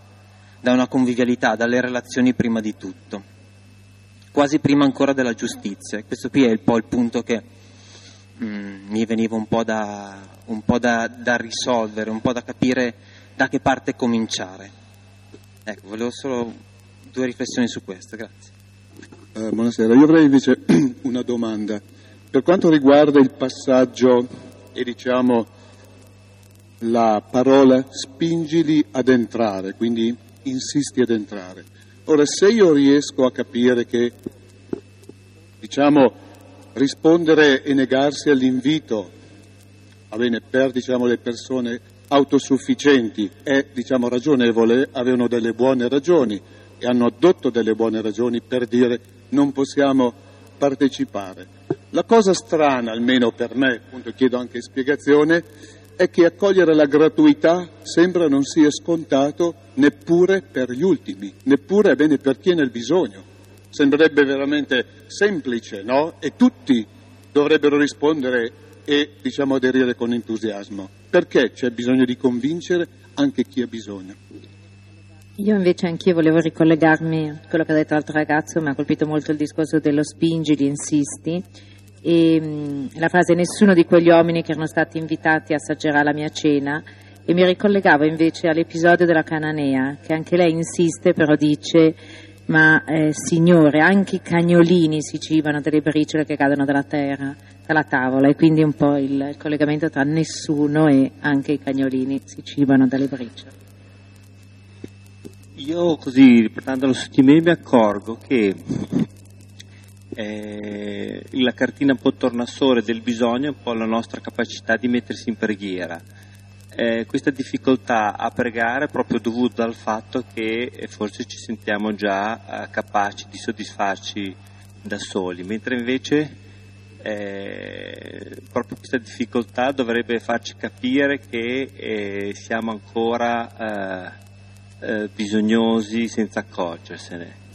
da una convivialità, dalle relazioni prima di tutto, quasi prima ancora della giustizia. Questo qui è un po' il punto che mm, mi veniva un po', da, un po da, da, risolvere, un po' da capire da che parte cominciare. Ecco, volevo solo due riflessioni su questo, grazie. Uh, buonasera, io avrei invece [CLEARS THROAT] una domanda. Per quanto riguarda il passaggio e diciamo la parola spingili ad entrare, quindi insisti ad entrare. Ora, se io riesco a capire che, diciamo, rispondere e negarsi all'invito bene, per diciamo, le persone autosufficienti è diciamo, ragionevole, avevano delle buone ragioni e hanno addotto delle buone ragioni per dire non possiamo partecipare. La cosa strana, almeno per me, appunto chiedo anche spiegazione, è che accogliere la gratuità sembra non sia scontato neppure per gli ultimi, neppure bene per chi è nel bisogno sembrerebbe veramente semplice, no? E tutti dovrebbero rispondere e, diciamo, aderire con entusiasmo. Perché c'è bisogno di convincere anche chi ha bisogno? Io invece anch'io volevo ricollegarmi a quello che ha detto l'altro ragazzo, mi ha colpito molto il discorso dello spingi, di insisti e mh, la frase nessuno di quegli uomini che erano stati invitati assaggerà la mia cena e mi ricollegavo invece all'episodio della Cananea che anche lei insiste però dice ma eh, Signore, anche i cagnolini si cibano delle briciole che cadono dalla terra, dalla tavola, e quindi un po' il, il collegamento tra nessuno e anche i cagnolini si cibano dalle briciole. Io così, riportandolo su di me, mi accorgo che eh, la cartina un po' tornasole del bisogno è un po' la nostra capacità di mettersi in preghiera eh, questa difficoltà a pregare è proprio dovuta al fatto che eh, forse ci sentiamo già eh, capaci di soddisfarci da soli, mentre invece eh, proprio questa difficoltà dovrebbe farci capire che eh, siamo ancora eh, bisognosi senza accorgersene.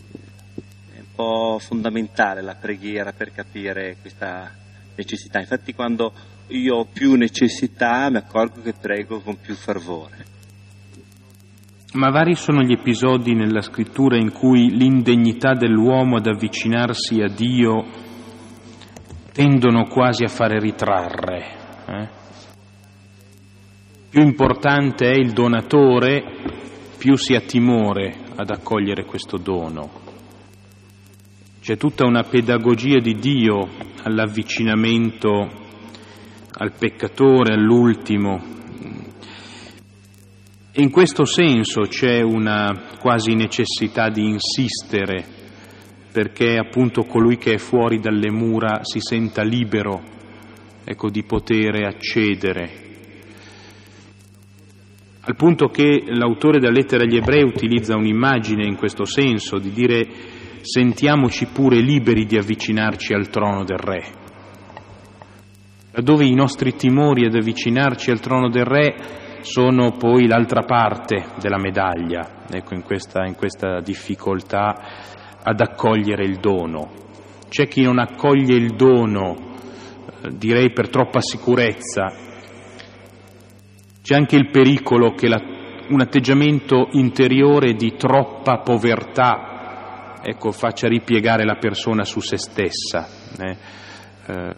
Po' fondamentale la preghiera per capire questa necessità. Infatti quando io ho più necessità, mi accorgo che prego con più fervore. Ma vari sono gli episodi nella scrittura in cui l'indegnità dell'uomo ad avvicinarsi a Dio tendono quasi a fare ritrarre. Eh? Più importante è il donatore, più si ha timore ad accogliere questo dono. C'è tutta una pedagogia di Dio all'avvicinamento al peccatore, all'ultimo. E in questo senso c'è una quasi necessità di insistere perché appunto colui che è fuori dalle mura si senta libero ecco, di poter accedere. Al punto che l'autore della lettera agli ebrei utilizza un'immagine in questo senso, di dire sentiamoci pure liberi di avvicinarci al trono del Re. Laddove i nostri timori ad avvicinarci al trono del Re sono poi l'altra parte della medaglia, ecco, in questa, in questa difficoltà ad accogliere il dono. C'è chi non accoglie il dono, eh, direi per troppa sicurezza, c'è anche il pericolo che la, un atteggiamento interiore di troppa povertà ecco, faccia ripiegare la persona su se stessa. Eh. Eh,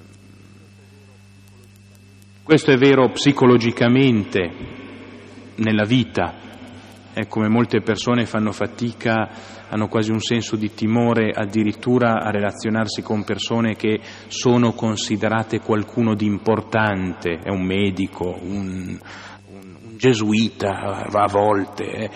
questo è vero psicologicamente nella vita, è come molte persone fanno fatica, hanno quasi un senso di timore addirittura a relazionarsi con persone che sono considerate qualcuno di importante, è un medico, un, un, un gesuita a volte. Eh.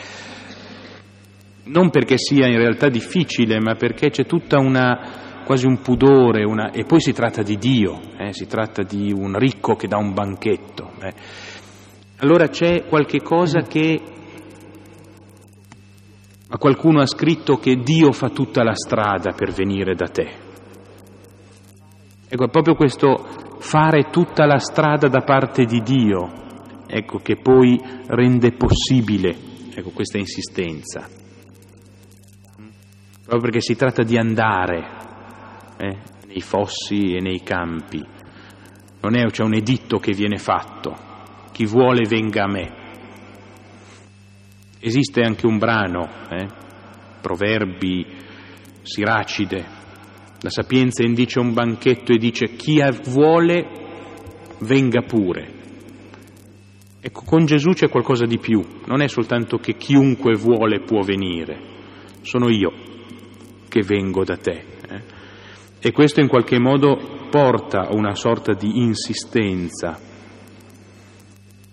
Non perché sia in realtà difficile, ma perché c'è tutta una quasi un pudore, una... e poi si tratta di Dio, eh? si tratta di un ricco che dà un banchetto. Eh? Allora c'è qualche cosa che... Ma qualcuno ha scritto che Dio fa tutta la strada per venire da te. Ecco, è proprio questo fare tutta la strada da parte di Dio, ecco, che poi rende possibile ecco, questa insistenza. Proprio perché si tratta di andare eh, nei fossi e nei campi. Non è cioè, un editto che viene fatto, chi vuole venga a me. Esiste anche un brano, eh, Proverbi, Siracide, la sapienza indice un banchetto e dice chi vuole venga pure. Ecco, con Gesù c'è qualcosa di più, non è soltanto che chiunque vuole può venire, sono io che vengo da te. Eh? E questo in qualche modo porta a una sorta di insistenza.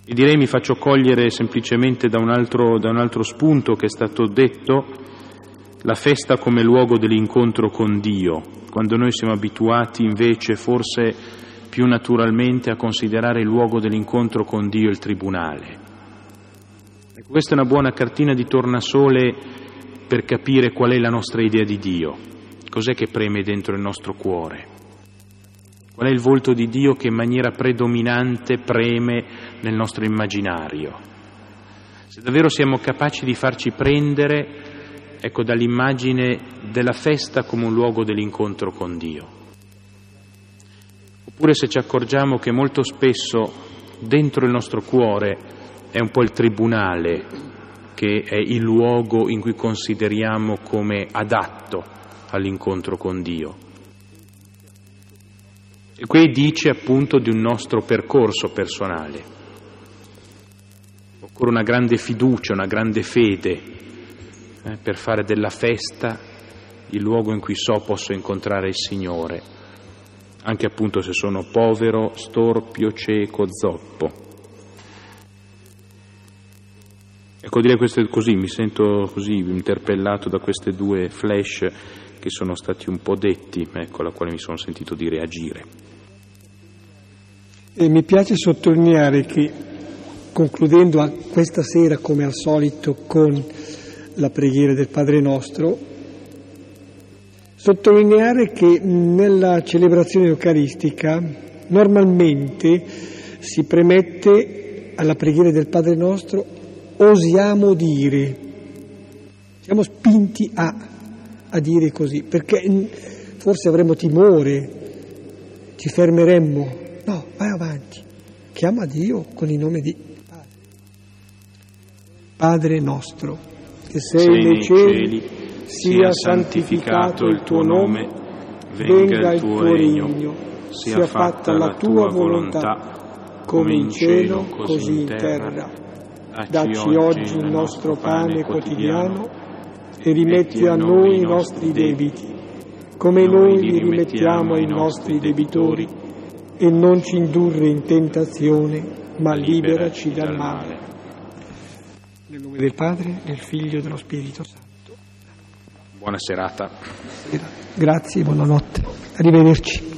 E direi mi faccio cogliere semplicemente da un altro, da un altro spunto che è stato detto, la festa come luogo dell'incontro con Dio, quando noi siamo abituati invece forse più naturalmente a considerare il luogo dell'incontro con Dio il tribunale. Questa è una buona cartina di tornasole per capire qual è la nostra idea di Dio, cos'è che preme dentro il nostro cuore, qual è il volto di Dio che in maniera predominante preme nel nostro immaginario. Se davvero siamo capaci di farci prendere ecco, dall'immagine della festa come un luogo dell'incontro con Dio. Oppure se ci accorgiamo che molto spesso dentro il nostro cuore è un po' il tribunale che è il luogo in cui consideriamo come adatto all'incontro con Dio. E qui dice appunto di un nostro percorso personale. Occorre una grande fiducia, una grande fede eh, per fare della festa il luogo in cui so posso incontrare il Signore, anche appunto se sono povero, storpio, cieco, zoppo. Ecco, dire questo così, mi sento così interpellato da queste due flash che sono stati un po' detti, ecco, alla quale mi sono sentito di reagire. E mi piace sottolineare che, concludendo questa sera come al solito con la preghiera del Padre nostro, sottolineare che nella celebrazione eucaristica normalmente si premette alla preghiera del Padre nostro osiamo dire, siamo spinti a, a dire così, perché forse avremmo timore, ci fermeremmo, no, vai avanti, chiama Dio con il nome di Padre. Padre nostro che sei nei cieli, sia santificato il tuo nome, venga il tuo regno, sia fatta la tua volontà, come in cielo, così in terra. Dacci oggi il nostro pane quotidiano e rimetti a noi i nostri debiti, come noi li rimettiamo ai nostri debitori, e non ci indurre in tentazione, ma liberaci dal male. Nel nome del Padre, del Figlio e dello Spirito Santo. Buona serata. Grazie, buonanotte. Arrivederci.